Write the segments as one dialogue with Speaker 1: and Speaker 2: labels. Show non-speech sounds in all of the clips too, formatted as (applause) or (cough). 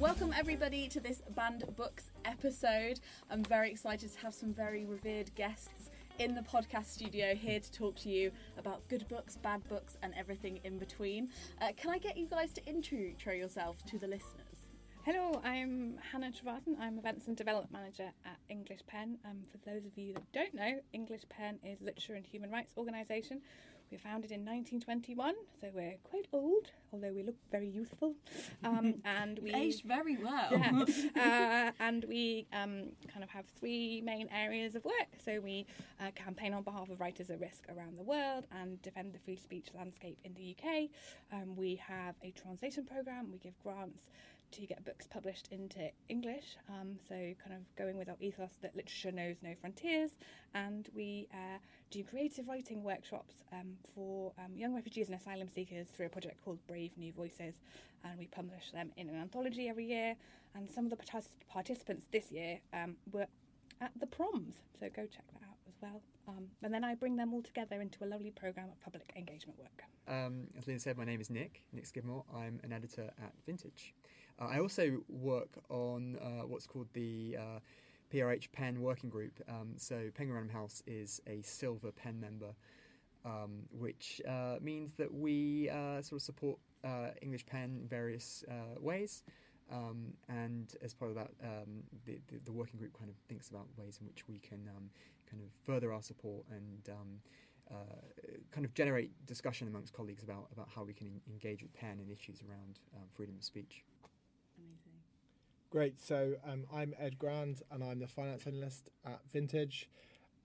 Speaker 1: Welcome, everybody, to this Banned Books episode. I'm very excited to have some very revered guests in the podcast studio here to talk to you about good books, bad books, and everything in between. Uh, can I get you guys to intro yourself to the listeners?
Speaker 2: Hello, I'm Hannah Trevarton. I'm Events and Development Manager at English Pen. Um, for those of you that don't know, English Pen is a literature and human rights organisation we were founded in 1921, so we're quite old, although we look very youthful. Um, (laughs) and we
Speaker 1: aged very well.
Speaker 2: Yeah. (laughs) uh, and we um, kind of have three main areas of work. So we uh, campaign on behalf of writers at risk around the world and defend the free speech landscape in the UK. Um, we have a translation program. We give grants to get books published into English. Um, so, kind of going with our ethos that literature knows no frontiers. And we uh, do creative writing workshops um, for um, young refugees and asylum seekers through a project called Brave New Voices. And we publish them in an anthology every year. And some of the participants this year um, were at the proms. So, go check that out as well. Um, and then I bring them all together into a lovely programme of public engagement work.
Speaker 3: Um, as Lynn said, my name is Nick, Nick Skidmore. I'm an editor at Vintage. Uh, I also work on uh, what's called the uh, PRH Pen Working Group. Um, so Penguin Random House is a silver pen member, um, which uh, means that we uh, sort of support uh, English Pen in various ways. Um, and as part of that, um, the, the, the, working group kind of thinks about ways in which we can um, kind of further our support and um, uh, kind of generate discussion amongst colleagues about, about how we can in- engage with pen and issues around um, freedom of speech.
Speaker 4: Amazing. Great. So um, I'm Ed Grand, and I'm the finance analyst at Vintage.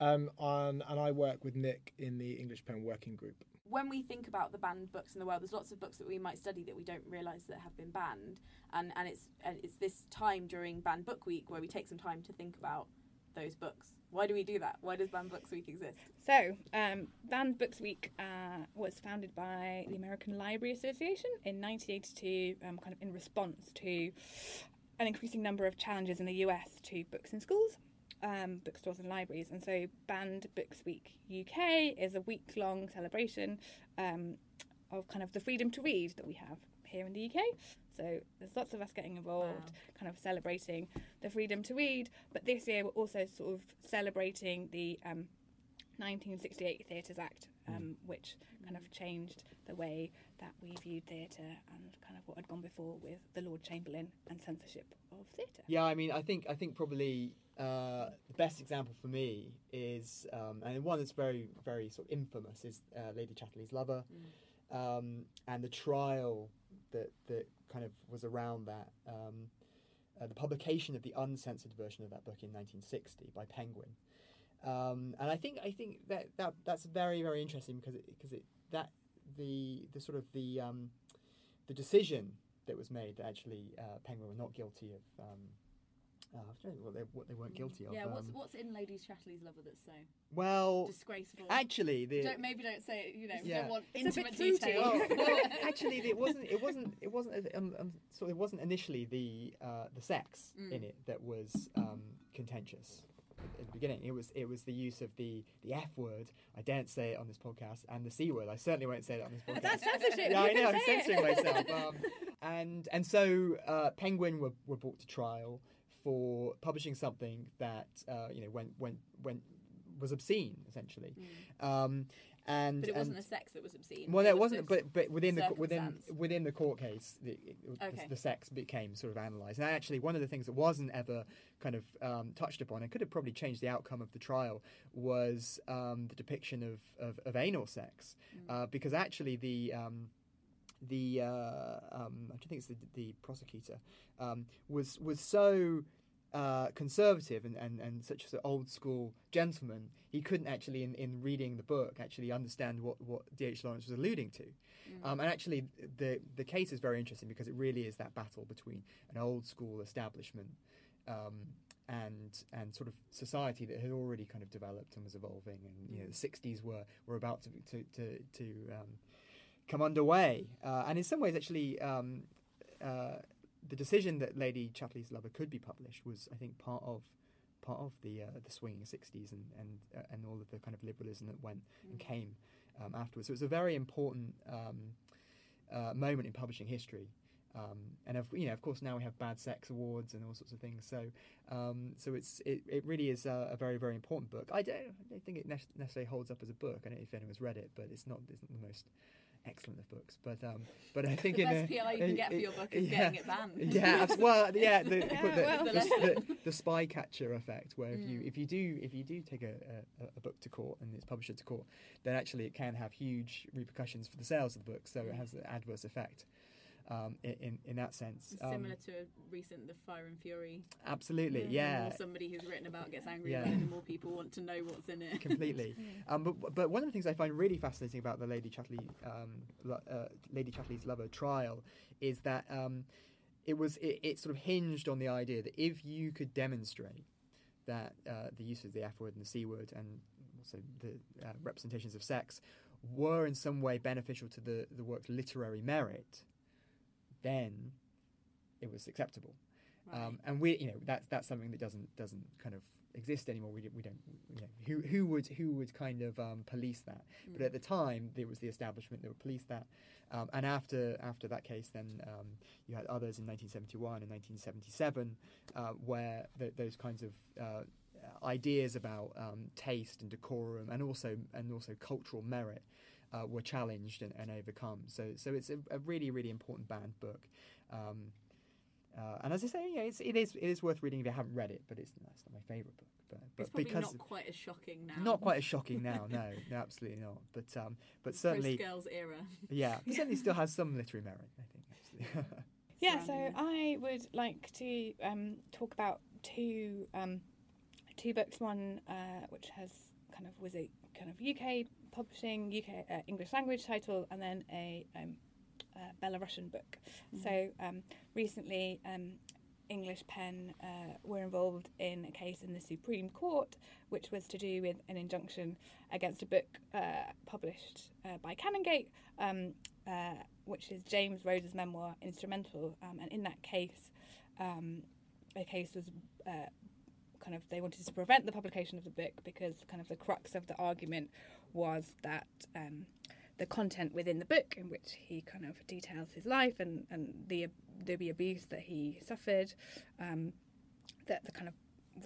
Speaker 4: Um, and, and I work with Nick in the English Pen Working Group.
Speaker 1: When we think about the banned books in the world, there's lots of books that we might study that we don't realise that have been banned, and and it's and it's this time during Banned Book Week where we take some time to think about those books. Why do we do that? Why does Banned Books Week exist?
Speaker 2: So, um, Banned Books Week uh, was founded by the American Library Association in 1982, um, kind of in response to an increasing number of challenges in the US to books in schools. Um, bookstores and libraries, and so Banned Books Week UK is a week long celebration um, of kind of the freedom to read that we have here in the UK. So there's lots of us getting involved, wow. kind of celebrating the freedom to read. But this year we're also sort of celebrating the um, 1968 Theatres Act, um, mm. which kind of changed the way that we viewed theatre and kind of what had gone before with the Lord Chamberlain and censorship of theatre.
Speaker 3: Yeah, I mean, I think I think probably uh, the best example for me is, um, and one that's very very sort of infamous is uh, Lady Chatterley's Lover, mm. um, and the trial that that kind of was around that. Um, uh, the publication of the uncensored version of that book in 1960 by Penguin, um, and I think I think that, that that's very very interesting because it, because it that the the sort of the um, the decision that was made that actually uh, Penguin were not guilty of um, Oh, I don't know what they, what they weren't guilty of.
Speaker 1: Yeah, what's, um, what's in Lady Chatterley's Lover that's so
Speaker 3: well
Speaker 1: disgraceful?
Speaker 3: Actually, the
Speaker 1: don't, maybe don't say it. You know,
Speaker 3: yeah.
Speaker 1: don't want intimate detail.
Speaker 3: Well, well, (laughs) actually, it wasn't. It wasn't. It wasn't. Um, um, so it wasn't initially the uh, the sex mm. in it that was um, contentious at the beginning. It was it was the use of the the F word. I daren't say it on this podcast, and the C word. I certainly won't say it on this (laughs) podcast.
Speaker 2: That's censorship.
Speaker 3: Yeah, I know. I'm censoring myself. Um, (laughs) and and so uh, Penguin were, were brought to trial for publishing something that uh, you know went went went was obscene essentially. Mm. Um, and
Speaker 1: but it wasn't the sex that was obscene.
Speaker 3: Well, it, wasn't. But but within the within within the court case, the, okay. the, the, sex became sort of analysed. And actually, one of the things that wasn't ever kind of um, touched upon and could have probably changed the outcome of the trial was um, the depiction of of, of anal sex, mm. uh, because actually the um, the uh, um, I think it's the, the prosecutor um, was was so uh, conservative and, and, and such as an old school gentleman, he couldn't actually, in, in reading the book, actually understand what, what D.H. Lawrence was alluding to. Mm. Um, and actually, the, the case is very interesting because it really is that battle between an old school establishment um, and and sort of society that had already kind of developed and was evolving. And you know, the 60s mm. were, were about to, to, to, to um, come underway. Uh, and in some ways, actually, um, uh, the decision that Lady Chatterley's Lover could be published was, I think, part of part of the uh, the swinging '60s and and uh, and all of the kind of liberalism that went mm. and came um, afterwards. So it was a very important um, uh, moment in publishing history. Um, and of, you know, of course, now we have bad sex awards and all sorts of things. So, um, so it's it, it really is a, a, very very important book. I don't, I don't think it necessarily holds up as a book. I don't know if anyone's read it, but it's not it's not the most excellent of books. But um, but I think
Speaker 1: the
Speaker 3: in
Speaker 1: best a, PR you can get for your book is
Speaker 3: yeah,
Speaker 1: getting it banned. (laughs)
Speaker 3: Yeah, well, (laughs) yeah, the, yeah, the, (laughs) well. the, the, the, Spycatcher effect, where if mm. you if you do if you do take a, a, a, book to court and it's published to court, then actually it can have huge repercussions for the sales of the book. So mm. it has an adverse effect um, in in that sense.
Speaker 1: Um, Similar to recent the Fire and Fury.
Speaker 3: Absolutely, mm-hmm. yeah.
Speaker 1: somebody who's written about gets angry yeah. about it, and more people want to know what's in it.
Speaker 3: Completely. (laughs) yeah. um, but but one of the things I find really fascinating about the Lady Chatterley um, uh, Lady Chatterley's Lover trial is that um, it was it, it, sort of hinged on the idea that if you could demonstrate that uh, the use of the F word and the C word and also the uh, representations of sex were in some way beneficial to the, the work's literary merit, then it was acceptable. Right. Um, and we, you know, that's that's something that doesn't doesn't kind of exist anymore. We, we don't, you know, who who would who would kind of um, police that? Mm. But at the time, there was the establishment that would police that. Um, and after after that case, then um, you had others in 1971 and 1977, uh, where those kinds of uh, ideas about um, taste and decorum, and also and also cultural merit, uh, were challenged and, and, overcome. So, so it's a, a, really, really important banned book. Um, uh, and as I say, yeah, it's, it is it is worth reading if you haven't read it, but it's, it's not my favourite book. But,
Speaker 1: but it's probably because not quite as shocking now.
Speaker 3: Not quite as shocking now, no, no, absolutely not. But um, but certainly
Speaker 1: girls era.
Speaker 3: Yeah, yeah. (laughs) certainly still has some literary merit, I think. Actually. (laughs)
Speaker 2: yeah, so I would like to um, talk about two um, two books. One uh, which has kind of was a kind of UK publishing UK uh, English language title and then a um, uh, Belarusian book. Mm-hmm. So um, recently, um, English Pen uh, were involved in a case in the Supreme Court, which was to do with an injunction against a book uh, published uh, by Canongate, um, uh, which is James Rhodes's memoir Instrumental. Um, and in that case, um, the case was kind of they wanted to prevent the publication of the book because kind of the crux of the argument was that um, the content within the book, in which he kind of details his life and, and the the abuse that he suffered, um, that the kind of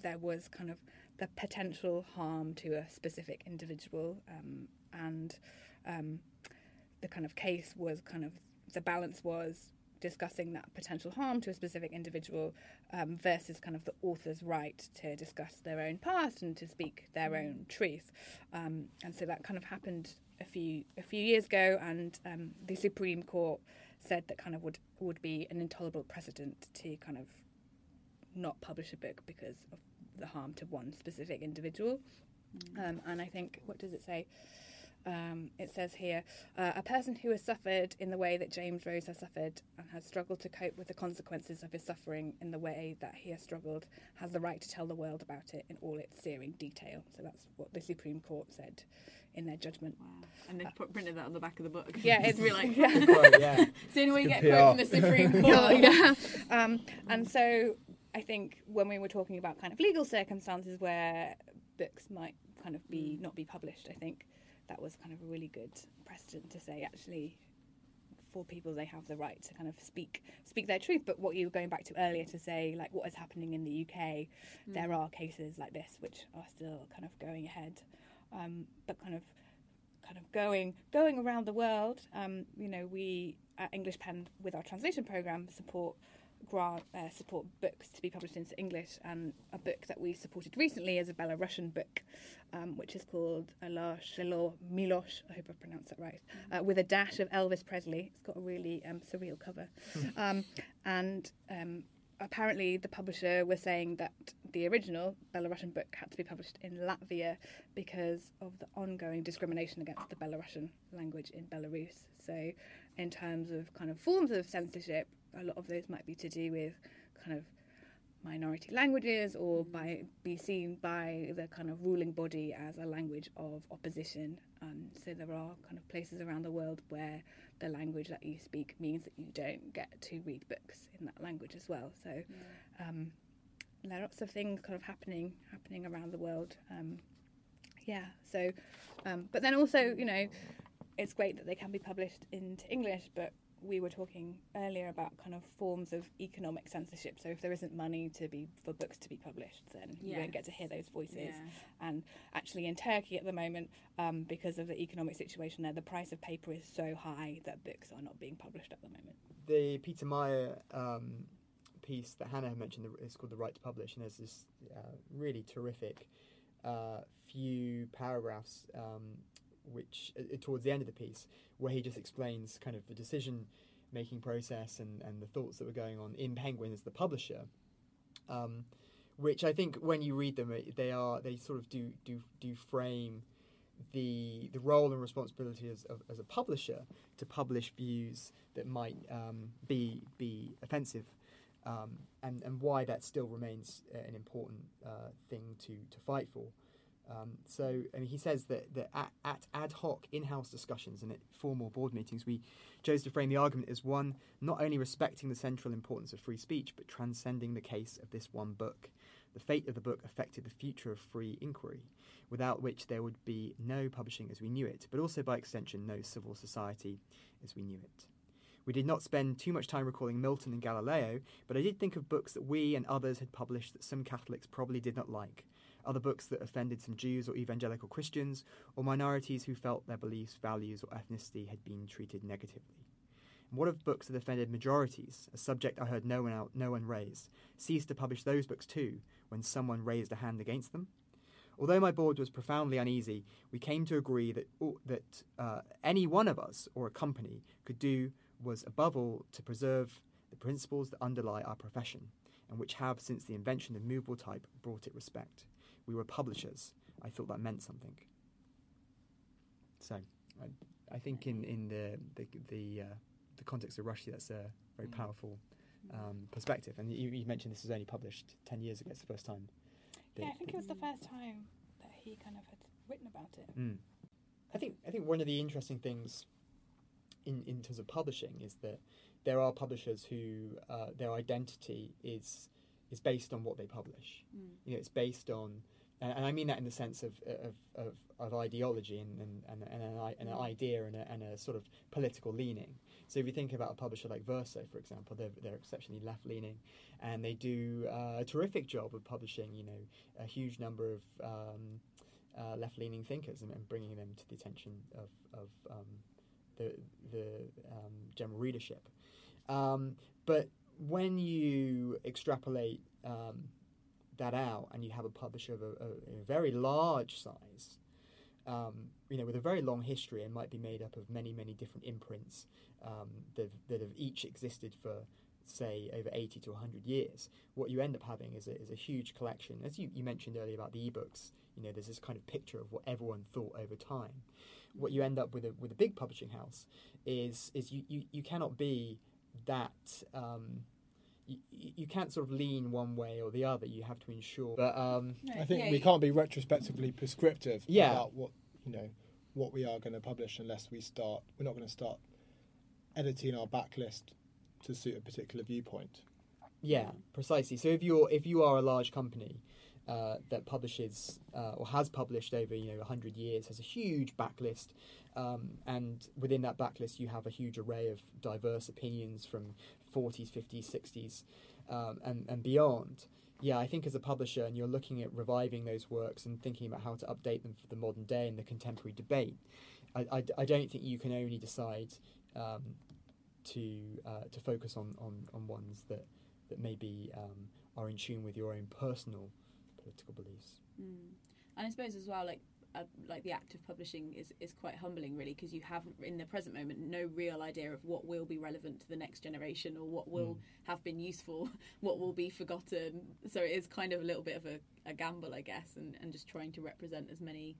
Speaker 2: there was kind of the potential harm to a specific individual, um, and um, the kind of case was kind of the balance was discussing that potential harm to a specific individual um, versus kind of the author's right to discuss their own past and to speak their own truth. Um, and so that kind of happened a few a few years ago, and um, the Supreme Court said that kind of would would be an intolerable precedent to kind of not publish a book because of the harm to one specific individual. Mm. Um, and I think what does it say? Um, it says here uh, a person who has suffered in the way that James Rhodes has suffered and has struggled to cope with the consequences of his suffering in the way that he has struggled has the right to tell the world about it in all its searing detail. So that's what the Supreme Court said in their judgment.
Speaker 1: Wow. And they've put, printed that on the back of the book.
Speaker 2: Yeah, it's (laughs)
Speaker 1: really like, (laughs)
Speaker 2: yeah. (laughs)
Speaker 3: yeah.
Speaker 1: it's the only way you get quote from the Supreme Court.
Speaker 2: yeah. Um, and so I think when we were talking about kind of legal circumstances where books might kind of be mm. not be published, I think that was kind of a really good precedent to say actually for people they have the right to kind of speak speak their truth but what you were going back to earlier to say like what is happening in the UK mm. there are cases like this which are still kind of going ahead um, but kind of kind of going going around the world um, you know we at English Pen with our translation program support grant uh, support books to be published into English, and a book that we supported recently is a Belarusian book, um, which is called Allah Shelo Milosh. I hope I pronounced that right, uh, with a dash of Elvis Presley. It's got a really um, surreal cover, hmm. um, and um, apparently the publisher was saying that the original Belarusian book had to be published in Latvia because of the ongoing discrimination against the Belarusian language in Belarus. So, in terms of kind of forms of censorship, a lot of those might be to do with kind of minority languages or by be seen by the kind of ruling body as a language of opposition. Um, so there are kind of places around the world where the language that you speak means that you don't get to read books in that language as well. So yeah. um, there are lots of things kind of happening happening around the world. Um, yeah. So, um, but then also, you know, it's great that they can be published into English, but we were talking earlier about kind of forms of economic censorship. So if there isn't money to be for books to be published, then yes. you won't get to hear those voices. Yeah. And actually, in Turkey at the moment, um, because of the economic situation there, the price of paper is so high that books are not being published at the moment.
Speaker 3: The Peter Mayer um, piece that Hannah mentioned is called "The Right to Publish," and there's this uh, really terrific uh, few paragraphs um, which uh, towards the end of the piece where he just explains kind of the decision making process and, and the thoughts that were going on in Penguin as the publisher. Um, which I think when you read them, they are they sort of do do do frame the the role and responsibility as, of, as a publisher to publish views that might um, be be offensive, um, and and why that still remains an important uh, thing to to fight for. Um, so, he says that, that at, at ad hoc in house discussions and at formal board meetings, we chose to frame the argument as one not only respecting the central importance of free speech, but transcending the case of this one book. The fate of the book affected the future of free inquiry, without which there would be no publishing as we knew it, but also by extension, no civil society as we knew it. We did not spend too much time recalling Milton and Galileo, but I did think of books that we and others had published that some Catholics probably did not like other books that offended some Jews or evangelical Christians, or minorities who felt their beliefs, values, or ethnicity had been treated negatively. And what of books that offended majorities, a subject I heard no one, no one raise, ceased to publish those books too when someone raised a hand against them? Although my board was profoundly uneasy, we came to agree that, that uh, any one of us or a company could do was above all to preserve the principles that underlie our profession and which have, since the invention of movable type, brought it respect we were publishers. I thought that meant something. So, I, I think in, in the the the, uh, the context of Rushdie, that's a very mm. powerful um, perspective. And you, you, mentioned this was only published ten years ago. It's the first time.
Speaker 2: yeah, I think it was the first time that he kind of had written about it.
Speaker 3: Mm. I think I think one of the interesting things in in terms of publishing is that there are publishers who uh, their identity is is based on what they publish. Mm. You know, it's based on and, and, I mean that in the sense of of, of, of ideology and, and, and, and, an, and an mm. idea and a, and a sort of political leaning. So if you think about a publisher like Verso, for example, they're, they're exceptionally left-leaning, and they do uh, a terrific job of publishing, you know, a huge number of um, uh, left-leaning thinkers and, and, bringing them to the attention of, of um, the, the um, general readership. Um, but when you extrapolate um, that out and you have a publisher of a, a, a very large size, um, you know, with a very long history and might be made up of many, many different imprints um, that, that have each existed for, say, over 80 to 100 years, what you end up having is a, is a huge collection. As you, you mentioned earlier about the ebooks, you know, there's this kind of picture of what everyone thought over time. What you end up with a, with a big publishing house is, is you, you, you cannot be that. Um, you, you can't sort of lean one way or the other. You have to ensure. But um,
Speaker 4: I think yeah, we can't be retrospectively prescriptive yeah. about what you know what we are going to publish unless we start. We're not going to start editing our backlist to suit a particular viewpoint.
Speaker 3: Yeah, precisely. So if you're if you are a large company uh, that publishes uh, or has published over you know 100 years has a huge backlist um, and within that backlist you have a huge array of diverse opinions from 40s 50s 60s um, and, and beyond yeah i think as a publisher and you're looking at reviving those works and thinking about how to update them for the modern day and the contemporary debate i, I, I don't think you can only decide um, to uh, to focus on, on, on ones that that maybe um, are in tune with your own personal political beliefs.
Speaker 1: Mm. And I suppose as well, like uh, like the act of publishing is, is quite humbling really because you have in the present moment no real idea of what will be relevant to the next generation or what will mm. have been useful (laughs) what will be forgotten so it is kind of a little bit of a, a gamble i guess and, and just trying to represent as many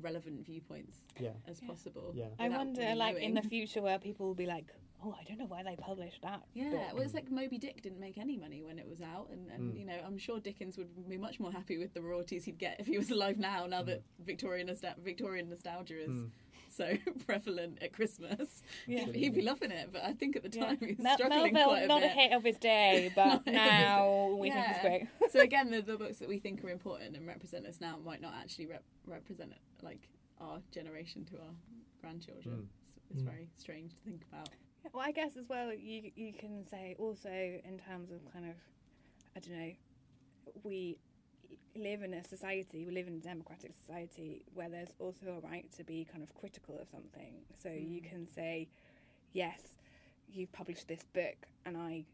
Speaker 1: relevant viewpoints
Speaker 3: yeah.
Speaker 1: as
Speaker 3: yeah.
Speaker 1: possible
Speaker 3: yeah
Speaker 2: i wonder really like knowing. in the future where people will be like oh, I don't know why they published that.
Speaker 1: Yeah, book. well, it's like Moby Dick didn't make any money when it was out, and, and mm. you know, I'm sure Dickens would be much more happy with the royalties he'd get if he was alive now. Now mm. that Victorian nostal- Victorian nostalgia is. Mm. So (laughs) prevalent at Christmas, yeah. he'd be loving it. But I think at the time yeah. he was Mel- struggling
Speaker 2: Melville,
Speaker 1: quite a
Speaker 2: not
Speaker 1: bit.
Speaker 2: a hit of his day, (laughs) but now we yeah. think it's great. (laughs)
Speaker 1: so again, the, the, books that we think are important and represent us now might not actually rep- represent like our generation to our grandchildren. Mm. It's, it's mm. very strange to think about.
Speaker 2: Well, I guess as well, you you can say also in terms of kind of, I don't know, we live in a society, we live in a democratic society where there's also a right to be kind of critical of something. So mm. you can say, yes, you've published this book, and I,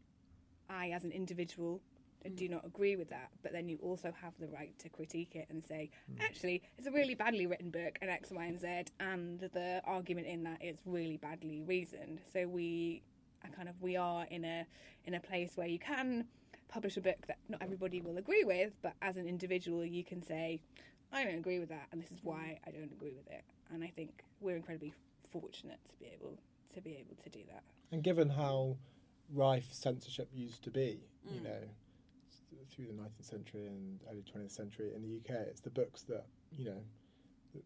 Speaker 2: I as an individual mm. do not agree with that. But then you also have the right to critique it and say, mm. actually, it's a really badly written book, and X, Y, and Z, and the argument in that is really badly reasoned. So we, kind of, we are in a in a place where you can publish a book that not everybody will agree with, but as an individual, you can say, I don't agree with that, and this is why I don't agree with it. And I think we're incredibly fortunate to be able to be able to do that.
Speaker 4: And given how rife censorship used to be, mm. you know, through the 19th century and early 20th century in the UK, it's the books that you know that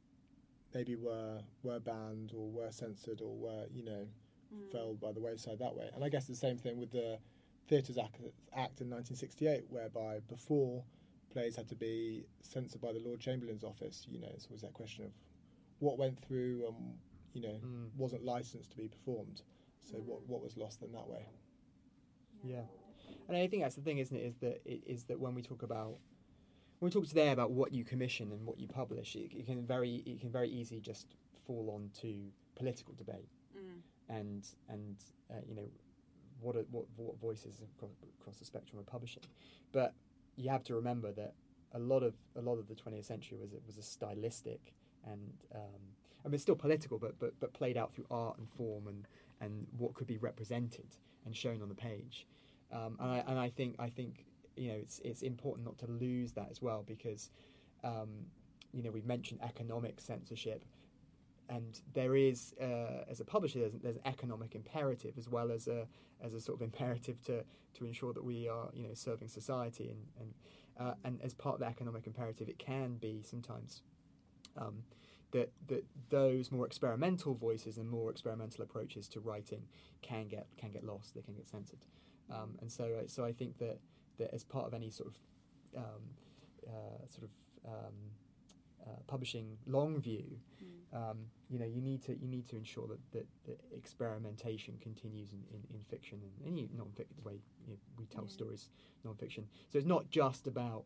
Speaker 4: maybe were were banned or were censored or were you know mm. fell by the wayside that way. And I guess the same thing with the Theatres Act, Act in 1968, whereby before plays had to be censored by the Lord Chamberlain's office. You know, so was that question of what went through and you know mm. wasn't licensed to be performed. So mm. what what was lost in that way?
Speaker 3: Yeah, and I think that's the thing, isn't it? Is that it is that when we talk about when we talk today about what you commission and what you publish, it, it can very it can very easily just fall onto political debate, mm. and and uh, you know what are, what, what voices across, across the spectrum are publishing. But you have to remember that a lot of a lot of the 20th century was it was a stylistic and um, I mean it's still political, but but but played out through art and form and and what could be represented and shown on the page. Um, and I and I think I think you know it's it's important not to lose that as well because um, you know we've mentioned economic censorship and there is, uh, as a publisher, there's, there's, an economic imperative as well as a as a sort of imperative to to ensure that we are, you know, serving society, and and uh, and as part of the economic imperative, it can be sometimes um, that that those more experimental voices and more experimental approaches to writing can get can get lost, they can get censored, um, and so uh, so I think that that as part of any sort of um, uh, sort of um, uh, publishing long view, mm. um, you know, you need to you need to ensure that, that, that experimentation continues in, in, in fiction and any non-fiction way you know, we tell yeah. stories, non-fiction. So it's not just about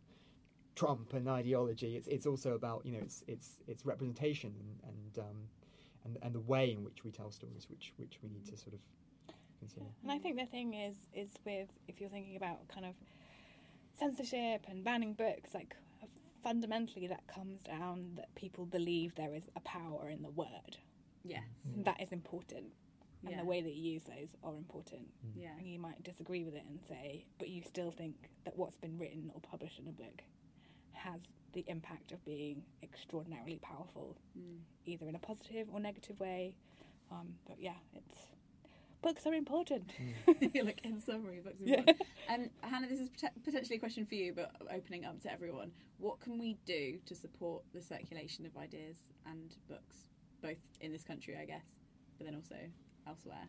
Speaker 3: Trump and ideology. It's it's also about you know it's it's it's representation and and um, and, and the way in which we tell stories, which which we need to sort of consider.
Speaker 2: And I think the thing is is with if you're thinking about kind of censorship and banning books, like fundamentally that comes down that people believe there is a power in the word.
Speaker 1: Yes.
Speaker 2: Mm. That is important. And yeah. the way that you use those are important.
Speaker 1: Mm. Yeah.
Speaker 2: And you might disagree with it and say, but you still think that what's been written or published in a book has the impact of being extraordinarily powerful, mm. either in a positive or negative way. Um, but yeah, it's books are important. (laughs)
Speaker 1: Mm. like (laughs) in summary, books are important. Yeah. And Hannah, this is potentially a question for you, but opening up to everyone. What can we do to support the circulation of ideas and books, both in this country, I guess, but then also elsewhere?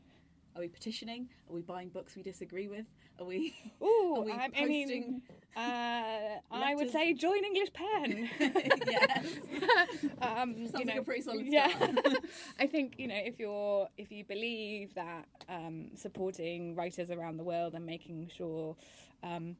Speaker 1: Are we petitioning? Are we buying books we disagree with? Are we? (laughs)
Speaker 2: Ooh, are we I, I mean, uh, (laughs) I would say join English Pen. (laughs)
Speaker 1: yes, um, sounds you know, like a pretty solid
Speaker 2: yeah. I think you know if you're if you believe that um, supporting writers around the world and making sure um,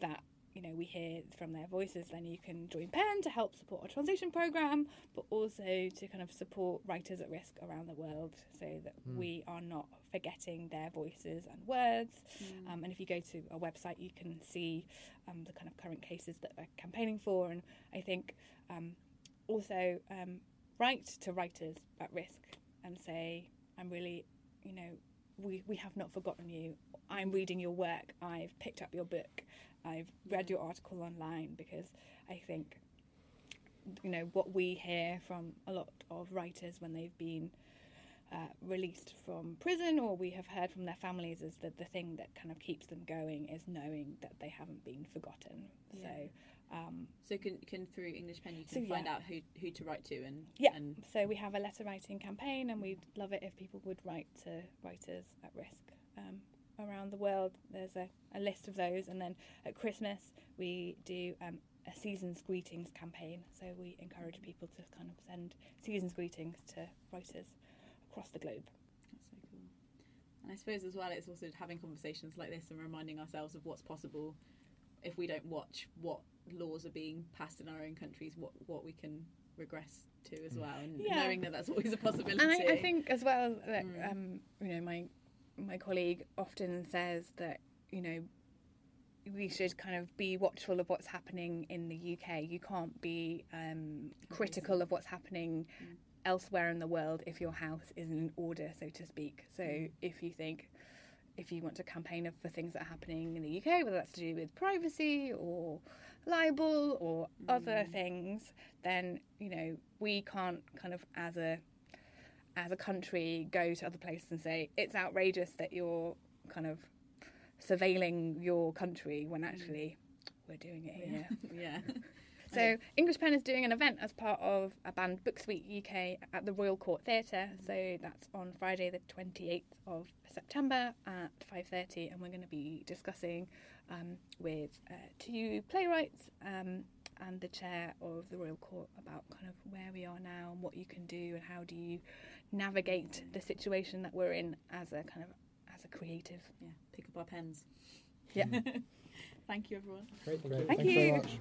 Speaker 2: that you know we hear from their voices then you can join pen to help support our translation program but also to kind of support writers at risk around the world so that mm. we are not forgetting their voices and words mm. um, and if you go to our website you can see um, the kind of current cases that we're campaigning for and i think um, also um, write to writers at risk and say i'm really you know we, we have not forgotten you. I'm reading your work. I've picked up your book. I've read your article online because I think, you know, what we hear from a lot of writers when they've been uh, released from prison or we have heard from their families is that the thing that kind of keeps them going is knowing that they haven't been forgotten. Yeah. So. Um,
Speaker 1: so can, can through English Pen you can so find yeah. out who, who to write to and
Speaker 2: yeah.
Speaker 1: And
Speaker 2: so we have a letter writing campaign and we'd love it if people would write to writers at risk. Um, around the world. There's a, a list of those, and then at Christmas we do um, a season's greetings campaign. So we encourage people to kind of send season's greetings to writers across the globe.
Speaker 1: That's so cool. And I suppose as well, it's also having conversations like this and reminding ourselves of what's possible if we don't watch what laws are being passed in our own countries, what what we can regress to as mm. well, and yeah. knowing that that's always a possibility.
Speaker 2: And I, I think as well that mm. um, you know my my colleague often says that you know we should kind of be watchful of what's happening in the UK. You can't be um, critical of what's happening mm. elsewhere in the world if your house isn't in order, so to speak. So mm. if you think, if you want to campaign for things that are happening in the UK, whether that's to do with privacy or libel or mm. other things, then you know we can't kind of as a as a country go to other places and say it's outrageous that you're kind of surveilling your country when actually we're doing it here. (laughs)
Speaker 1: yeah. (laughs)
Speaker 2: So English Pen is doing an event as part of a banned Books Week UK at the Royal Court Theatre. So that's on Friday, the 28th of September at 5:30, and we're going to be discussing um, with uh, two playwrights um, and the chair of the Royal Court about kind of where we are now and what you can do and how do you navigate the situation that we're in as a kind of as a creative.
Speaker 1: Yeah, pick up our pens.
Speaker 2: Yeah. (laughs)
Speaker 1: Thank you, everyone.
Speaker 4: Great, great.
Speaker 2: Thank
Speaker 4: Thank
Speaker 2: you.
Speaker 4: you very much.